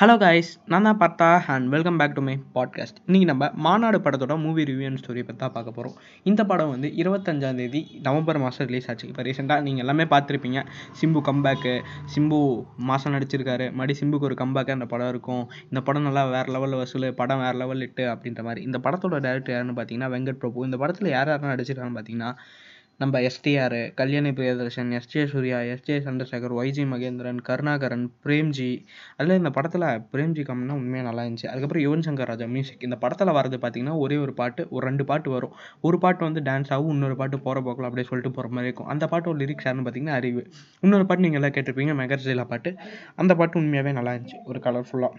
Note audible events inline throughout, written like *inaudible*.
Hello guys நான் தான் பார்த்தா and welcome back to my podcast இன்றைக்கி நம்ம மாநாடு படத்தோட மூவி ரிவ்யூ அண்ட் ஸ்டோரி பற்றி தான் பார்க்க போகிறோம் இந்த படம் வந்து இருபத்தஞ்சாந்தேதி நவம்பர் மாதம் ரிலீஸ் ஆச்சு. இப்போ ரீசெண்டாக நீங்கள் எல்லாமே பார்த்துருப்பீங்க. சிம்பு கம்பேக்கு சிம்பு மாதம் நடிச்சிருக்காரு. மறுபடி சிம்புக்கு ஒரு கம்பேக்கு அந்த படம் இருக்கும். இந்த படம் நல்லா வேறு லெவலில் வசூல் படம் வேறு லெவல் இட்டு அப்படின்ற மாதிரி. இந்த படத்தோட டேரக்டர் யாருன்னு பார்த்தீங்கன்னா வெங்கட் பிரபு. இந்த படத்தில் யார் யாரெல்லாம் நடிச்சிருக்காங்கன்னு பார்த்தீங்கன்னா நம்ம STR Kalyani Priyadarshan SJ Surya SJ Chandrasekhar YG Mahendran Karunakaran Premji. அதில் இந்த படத்தில் பிரேம்ஜி கம்னா உண்மையாக நல்லா இருந்துச்சு. அதுக்கப்புறம் யுவன் சங்கர் ராஜா மியூசிக் இந்த படத்தில் வரது பார்த்தீங்கன்னா ஒரே ஒரு பாட்டு ஒரு ரெண்டு பாட்டு வரும். ஒரு பாட்டு வந்து டான்ஸ் ஆகும் இன்னொரு பாட்டு போகிற போக்கில் அப்படியே சொல்லிட்டு போகிற மாதிரி இருக்கும். அந்த பாட்டோட லிரிக்ஸ் யாருன்னு பார்த்தீங்கன்னா அறிவு. இன்னொரு பாட்டு நீங்கள் எல்லாம் கேட்டிருப்பீங்க மெகர்ஜிலா பாட்டு. அந்த பாட்டு உண்மையாகவே நல்லா இருந்துச்சு. ஒரு கலர்ஃபுல்லாக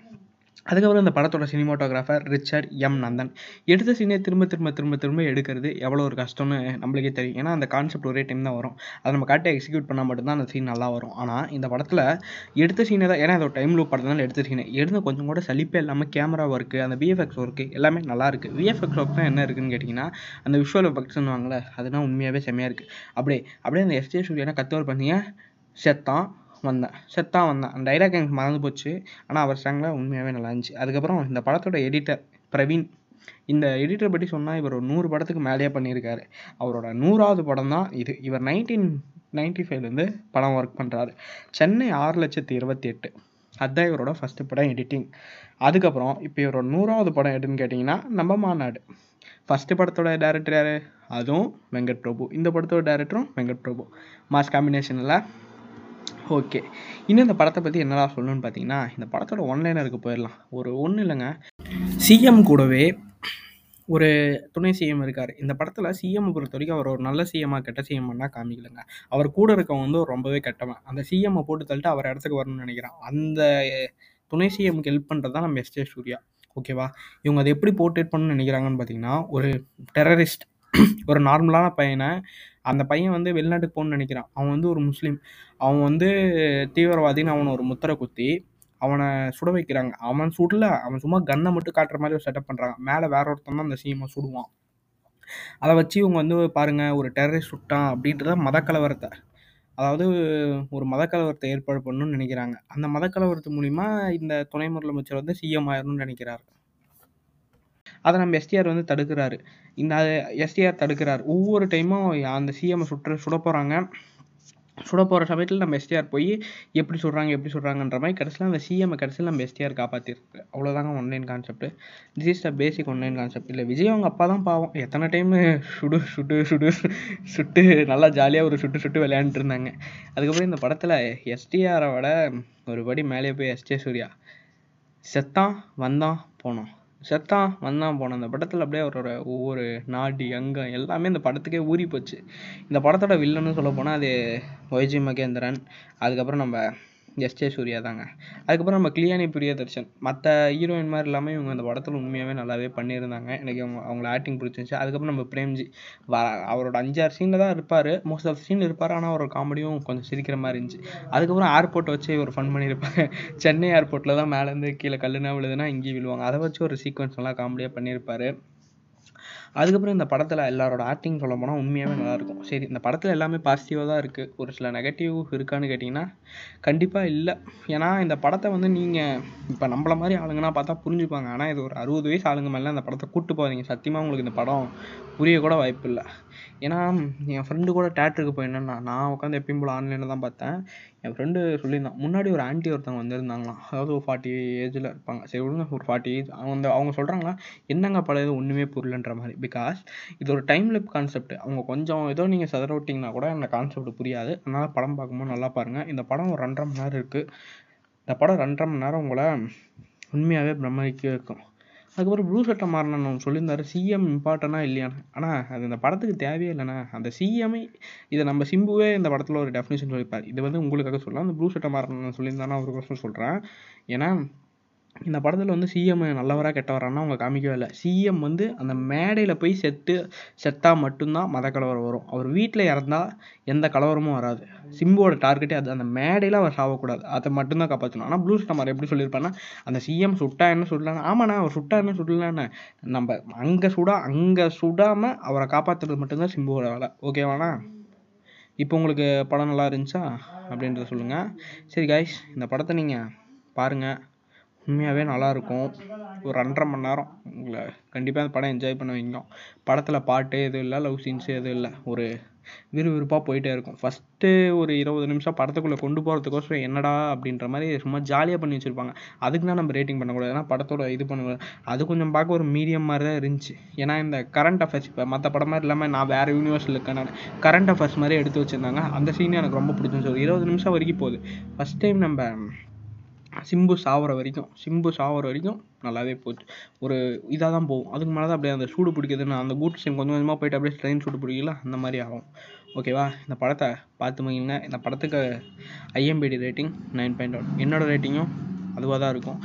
அதுக்கப்புறம் இந்த படத்தோட சினிமாட்டோகிராஃபர் ரிச்சர்ட் எம். நந்தன். எடுத்த சீனே திரும்ப திரும்ப திரும்ப திரும்ப எடுக்கிறது எவ்வளோ ஒரு கஷ்டம்னு நம்மளுக்கே தெரியும். ஏன்னா அந்த கான்செப்ட் ஒரே டைம் தான் வரும். அதை நம்ம கரெக்டாக எக்ஸிக்யூட் பண்ணால் மட்டும்தான் அந்த சீன் நல்லா வரும். ஆனால் இந்த படத்தில் எடுத்த சீனை தான் ஏன்னா அதோட டைம் லூப் படத்தினால எடுத்த சீனை எடுத்த கொஞ்சம் கூட சலிப்பே இல்லாமல் கேமரா ஒர்க்கு அந்த விஎஃப்எக்ஸ் ஒர்க்கு எல்லாமே நல்லா இருக்குது விஎஃப்எக்ஸ் ஒர்க் தான் என்ன இருக்குன்னு கேட்டிங்கன்னா அந்த விஷுவல் எஃபெக்ட்ஸ்னு வாங்கல அதுதான் உண்மையாகவே செம்மையாக இருக்குது அப்படியே அப்படியே அந்த எஸ்ஜே சூர்யானா கத்தவர் பண்ணிங்க செத்தான் வந்தேன். செத்தான் வந்தேன். அந்த டைலாக் எனக்கு மறந்து போச்சு. ஆனால் அவர் சாங்கில் உண்மையாகவே நல்லா இருந்துச்சு. அதுக்கப்புறம் இந்த படத்தோட எடிட்டர் பிரவீன் இந்த எடிட்டர் பற்றி சொன்னால் இவர் ஒரு நூறு படத்துக்கு மேலேயே பண்ணியிருக்காரு. அவரோட நூறாவது படம் தான் இது. இவர் நைன்டீன் நைன்டி ஃபைவ்லேருந்து படம் ஒர்க் பண்ணுறாரு சென்னை ஆறு லட்சத்தி இருபத்தி எட்டு. அதுதான் இவரோட ஃபஸ்ட்டு படம் எடிட்டிங் அதுக்கப்புறம் இப்போ இவரோட நூறாவது படம் எதுன்னு கேட்டிங்கன்னா நம்ம மாநாடு. ஃபஸ்ட்டு படத்தோட டேரக்டர் யார்? அதுவும் வெங்கட் பிரபு இந்த படத்தோட டேரக்டரும் வெங்கட் பிரபு மாஸ் காம்பினேஷனில் ஓகே. இன்னும் இந்த படத்தை பற்றி என்னடா சொல்லணும்னு பார்த்தீங்கன்னா இந்த படத்தோட ஒன்லைனருக்கு போயிடலாம். ஒரு ஒன்றும் இல்லைங்க. சிஎம் கூடவே ஒரு துணை சிஎம் இருக்கார். இந்த படத்தில் சிஎம் பொறுத்த வரைக்கும் அவர் ஒரு நல்ல சிஎம்மாக கெட்ட சிஎம்னா காமிக்கலைங்க. அவர் கூட இருக்கவங்க வந்து ரொம்பவே கெட்டவன். அந்த சிஎம்மை போட்டு தள்ளிட்டு அவர் இடத்துக்கு வரணும்னு நினைக்கிறான். அந்த துணை சிஎம்க்கு ஹெல்ப் பண்ணுறது தான் நம்ம எஸ்டே சூர்யா ஓகேவா இவங்க அதை எப்படி போர்ட்ரேட் பண்ணணும்னு நினைக்கிறாங்கன்னு பார்த்தீங்கன்னா ஒரு டெரரிஸ்ட் *clears throat* ஒரு நார்மலான பையனை அந்த பையன் வந்து வெளிநாட்டுக்கு போகணும்னு நினைக்கிறான். அவன் வந்து ஒரு முஸ்லீம். அவன் வந்து தீவிரவாதின்னு அவனை ஒரு முத்திரை குத்தி அவனை சுட வைக்கிறாங்க. அவன் சுடல அவன் சும்மா கன்னை மட்டும் காட்டுற மாதிரி ஒரு செட்டப் பண்ணுறாங்க மேலே வேற ஒருத்தன் தான் அந்த சீமை சுடுவான். அதை வச்சு இவங்க வந்து பாருங்க ஒரு டெரரிஸ்ட் சுட்டான் அப்படின்றத மதக்கலவரத்தை அதாவது ஒரு மதக்கலவரத்தை ஏற்பாடு பண்ணணும்னு நினைக்கிறாங்க. அந்த மதக்கலவரத்து மூலிமா இந்த துணை முதலமைச்சர் வந்து சிஎம் ஆயிரணும்னு நினைக்கிறாரு. அதை நம்ம எஸ்டிஆர் வந்து தடுக்கிறாரு. இந்த எஸ்டிஆர் தடுக்கிறார். ஒவ்வொரு டைமும் அந்த சிஎம்மை சுற்ற சுட போகிறாங்க சுட போகிற சமயத்தில் நம்ம எஸ்டிஆர் போய் எப்படி சொல்கிறாங்க எப்படி சொல்கிறாங்கன்ற மாதிரி கடைசியில் அந்த சிஎம்ஐ கடைசியில் நம்ம எஸ்டிஆர் காப்பாற்றிருக்கு அவ்வளோதாங்க one line concept this is the basic one line concept இல்லை விஜய் அவங்க அப்பா தான் பாவம். எத்தனை டைமு சுடு சுடு சுடு சுட்டு நல்லா ஜாலியாக ஒரு சுட்டு சுட்டு விளையாண்டுட்டு இருந்தாங்க. அதுக்கப்புறம் இந்த படத்தில் எஸ்டிஆரை விட ஒரு படி மேலே போய் எஸ்டே சூர்யா. செத்தான் வந்தான் போனோம் செத்தான் வந்தான் போன அந்த படத்தில் அப்படியே அவரோட ஒவ்வொரு நாடி அங்கம் எல்லாமே இந்த படத்துக்கே ஊறி போச்சு இந்த படத்தோட வில்லன்னு சொல்ல போனால் அது ஒய்ஜி மகேந்திரன். அதுக்கப்புறம் நம்ம எஸ்ஜே சூர்யா தாங்க. அதுக்கப்புறம் நம்ம கிளியானி பிரியதர்ஷன். மற்ற ஹீரோயின் மாதிரி இல்லாமல் இவங்க அந்த படத்தில் உண்மையாகவே நல்லாவே பண்ணியிருந்தாங்க. எனக்கு அவங்க அவங்கள ஆக்டிங் பிடிச்சிருந்துச்சு. அதுக்கப்புறம் நம்ம பிரேம்ஜி வ அவரோட அஞ்சாறு சீனில் தான் இருப்பார். மோஸ்ட் ஆஃப் சீன் இருப்பார். ஆனால் அவரோட காமெடியும் கொஞ்சம் சிரிக்கிற மாதிரி இருந்துச்சு. அதுக்கப்புறம் ஏர்போர்ட்டை வச்சு ஒரு ஃபன் பண்ணியிருப்பாங்க சென்னை ஏர்போர்ட்டில் தான் மேலேருந்து கீழே கல்லுனா விழுதுன்னா இங்கேயும் விழுவாங்க. அதை வச்சு ஒரு சீக்வன்ஸ் நல்லா காமெடியாக பண்ணியிருப்பார். அதுக்கப்புறம் இந்த படத்தில் எல்லாரோட ஆக்டிங் சொல்ல போனால் உண்மையாகவே நல்லாயிருக்கும். சரி இந்த படத்தில் எல்லாமே பாசிட்டிவாக தான் இருக்குது ஒரு சில நெகட்டிவ் இருக்கான்னு கேட்டிங்கன்னா கண்டிப்பாக இல்லை. ஏன்னா இந்த படத்தை வந்து நீங்கள் இப்போ நம்மள மாதிரி ஆளுங்கன்னா பார்த்தா புரிஞ்சுப்பாங்க. ஆனால் இது ஒரு அறுபது வயசு ஆளுங்க மேலே அந்த படத்தை கூப்பிட்டு போகிறீங்க சத்தியமாக உங்களுக்கு இந்த படம் புரிய கூட வாய்ப்பு இல்லை ஏன்னா என் ஃப்ரெண்டு கூட தேட்டருக்கு என்னென்னா நான் உட்காந்து எப்பயும் போல் ஆன்லைனில் தான் பார்த்தேன். என் ஃப்ரெண்டு சொல்லியிருந்தான். முன்னாடி ஒரு ஆன்ட்டி ஒருத்தவங்க வந்திருந்தாங்களாம். அதாவது ஒரு ஃபார்ட்டி ஏஜில் இருப்பாங்க. சரி விடுங்க ஒரு ஃபார்ட்டி ஏஜ் அவங்க வந்து அவங்க சொல்கிறாங்களா என்னங்க பழையது ஒன்றுமே புரியலன்ற மாதிரி. பிகாஸ் இது ஒரு டைம் லிப் கான்செப்ட் அவங்க கொஞ்சம் ஏதோ நீங்கள் சதற விட்டிங்கன்னா கூட அந்த கான்செப்ட் புரியாது. அதனால் படம் பார்க்கும்போது நல்லா பாருங்கள் இந்த படம் ஒரு ரெண்டரை மணி நேரம் இருக்குது இந்த படம் ரெண்டரை மணி நேரம் உங்களை உண்மையாகவே பிரம்மரிக்க வைக்கும். அதுக்கப்புறம் ப்ளூ சட்டை மாறினு சொல்லியிருந்தாரு. சிஎம் இம்பார்ட்டனா இல்லையான்னு ஆனால் அது இந்த படத்துக்கு தேவையே இல்லைண்ணா. அந்த சிஎம்ஐ இதை நம்ம சிம்புவே இந்த படத்தில் ஒரு டெஃபினேஷன் சொல்லியிருப்பார். இது வந்து உங்களுக்காக சொல்லலாம். அந்த ப்ளூ சட்டை மாறினு சொல்லியிருந்தானா அவருக்கோசம் சொல்கிறேன் ஏன்னா இந்த படத்தில் வந்து சிஎம் நல்லவராக கெட்டவரானா அவங்க காமிக்கவே இல்லை. சிஎம் வந்து அந்த மேடையில் போய் செத்து செத்தால் மட்டும்தான் மத கலவரம் வரும். அவர் வீட்டில் இறந்தால் எந்த கலவரமும் வராது. சிம்புவோட டார்கெட்டே அது. அந்த மேடையில் அவர் சாவக்கூடாது. அதை மட்டும்தான் காப்பாற்றணும் ஆனால் ப்ளூ ஸ்டார் எப்படி சொல்லியிருப்பாருன்னா அந்த சிஎம் சுட்டா என்ன சுடலான்னு ஆமாண்ணா அவர் சுட்டா என்ன சுடலான்னு. நம்ம அங்கே சுடா அங்கே சுடாமல் அவரை காப்பாற்றுறது மட்டும்தான் சிம்புவோட வேலை. ஓகேவாண்ணா இப்போ உங்களுக்கு படம் நல்லா இருந்துச்சா? அப்படின்றத சொல்லுங்கள் சரி காய்ஸ் இந்த படத்தை நீங்கள் பாருங்கள் உண்மையாகவே நல்லாயிருக்கும் ஒரு ரெண்டரை மணி நேரம் உங்களை கண்டிப்பாக அந்த படம் என்ஜாய் பண்ண வைக்கும் படத்தில் பாட்டு எதுவும் இல்லை லவ் சீன்ஸ் எதுவும் இல்லை. ஒரு விறுவிறுப்பாக போயிட்டே இருக்கும். ஃபஸ்ட்டு ஒரு இருபது நிமிஷம் படத்துக்குள்ளே கொண்டு போகிறதுக்கோசரம் என்னடா அப்படின்ற மாதிரி சும்மா ஜாலியாக பண்ணி வச்சுருப்பாங்க. அதுக்கு தான் நம்ம ரேட்டிங் பண்ணக்கூடாது. ஏன்னா படத்தோட இது பண்ணக்கூடாது அது கொஞ்சம் பார்க்க ஒரு மீடியம் மாதிரி தான் இருந்துச்சு. ஏன்னா இந்த கரண்ட் அஃபேர்ஸ் இப்போ மற்ற படம் மாதிரி இல்லாமல் நான் வேறு யூனிவர்ஸில் இருக்கேன். கரண்ட் அஃபேர்ஸ் மாதிரி எடுத்து வச்சுருந்தாங்க. அந்த சீன் எனக்கு ரொம்ப பிடிச்சிருந்துச்சு. ஒரு இருபது நிமிஷம் வரைக்கும் போகுது. ஃபஸ்ட் டைம் நம்ம சிம்பு சாவர வரைக்கும் சிம்பு சாவர வரைக்கும் நல்லாவே போச்சு. ஒரு இதாக தான் போகும். அதுக்கு மேலே தான் அப்படியே அந்த சூடு பிடிக்குதுன்னு அந்த கூட் சீன் கொஞ்சம் கொஞ்சமாக போயிட்டு அப்படியே ட்ரெயின் சூடு பிடிக்கல அந்த மாதிரி ஆகும். ஓகேவா இந்த படத்தை பார்த்து மகிங்க இந்த படத்துக்கு ஐஎம்பிடி ரேட்டிங் நைன் பாயிண்ட் ஒன் என்னோட ரேட்டிங்கும் அதுவாக தான் இருக்கும்.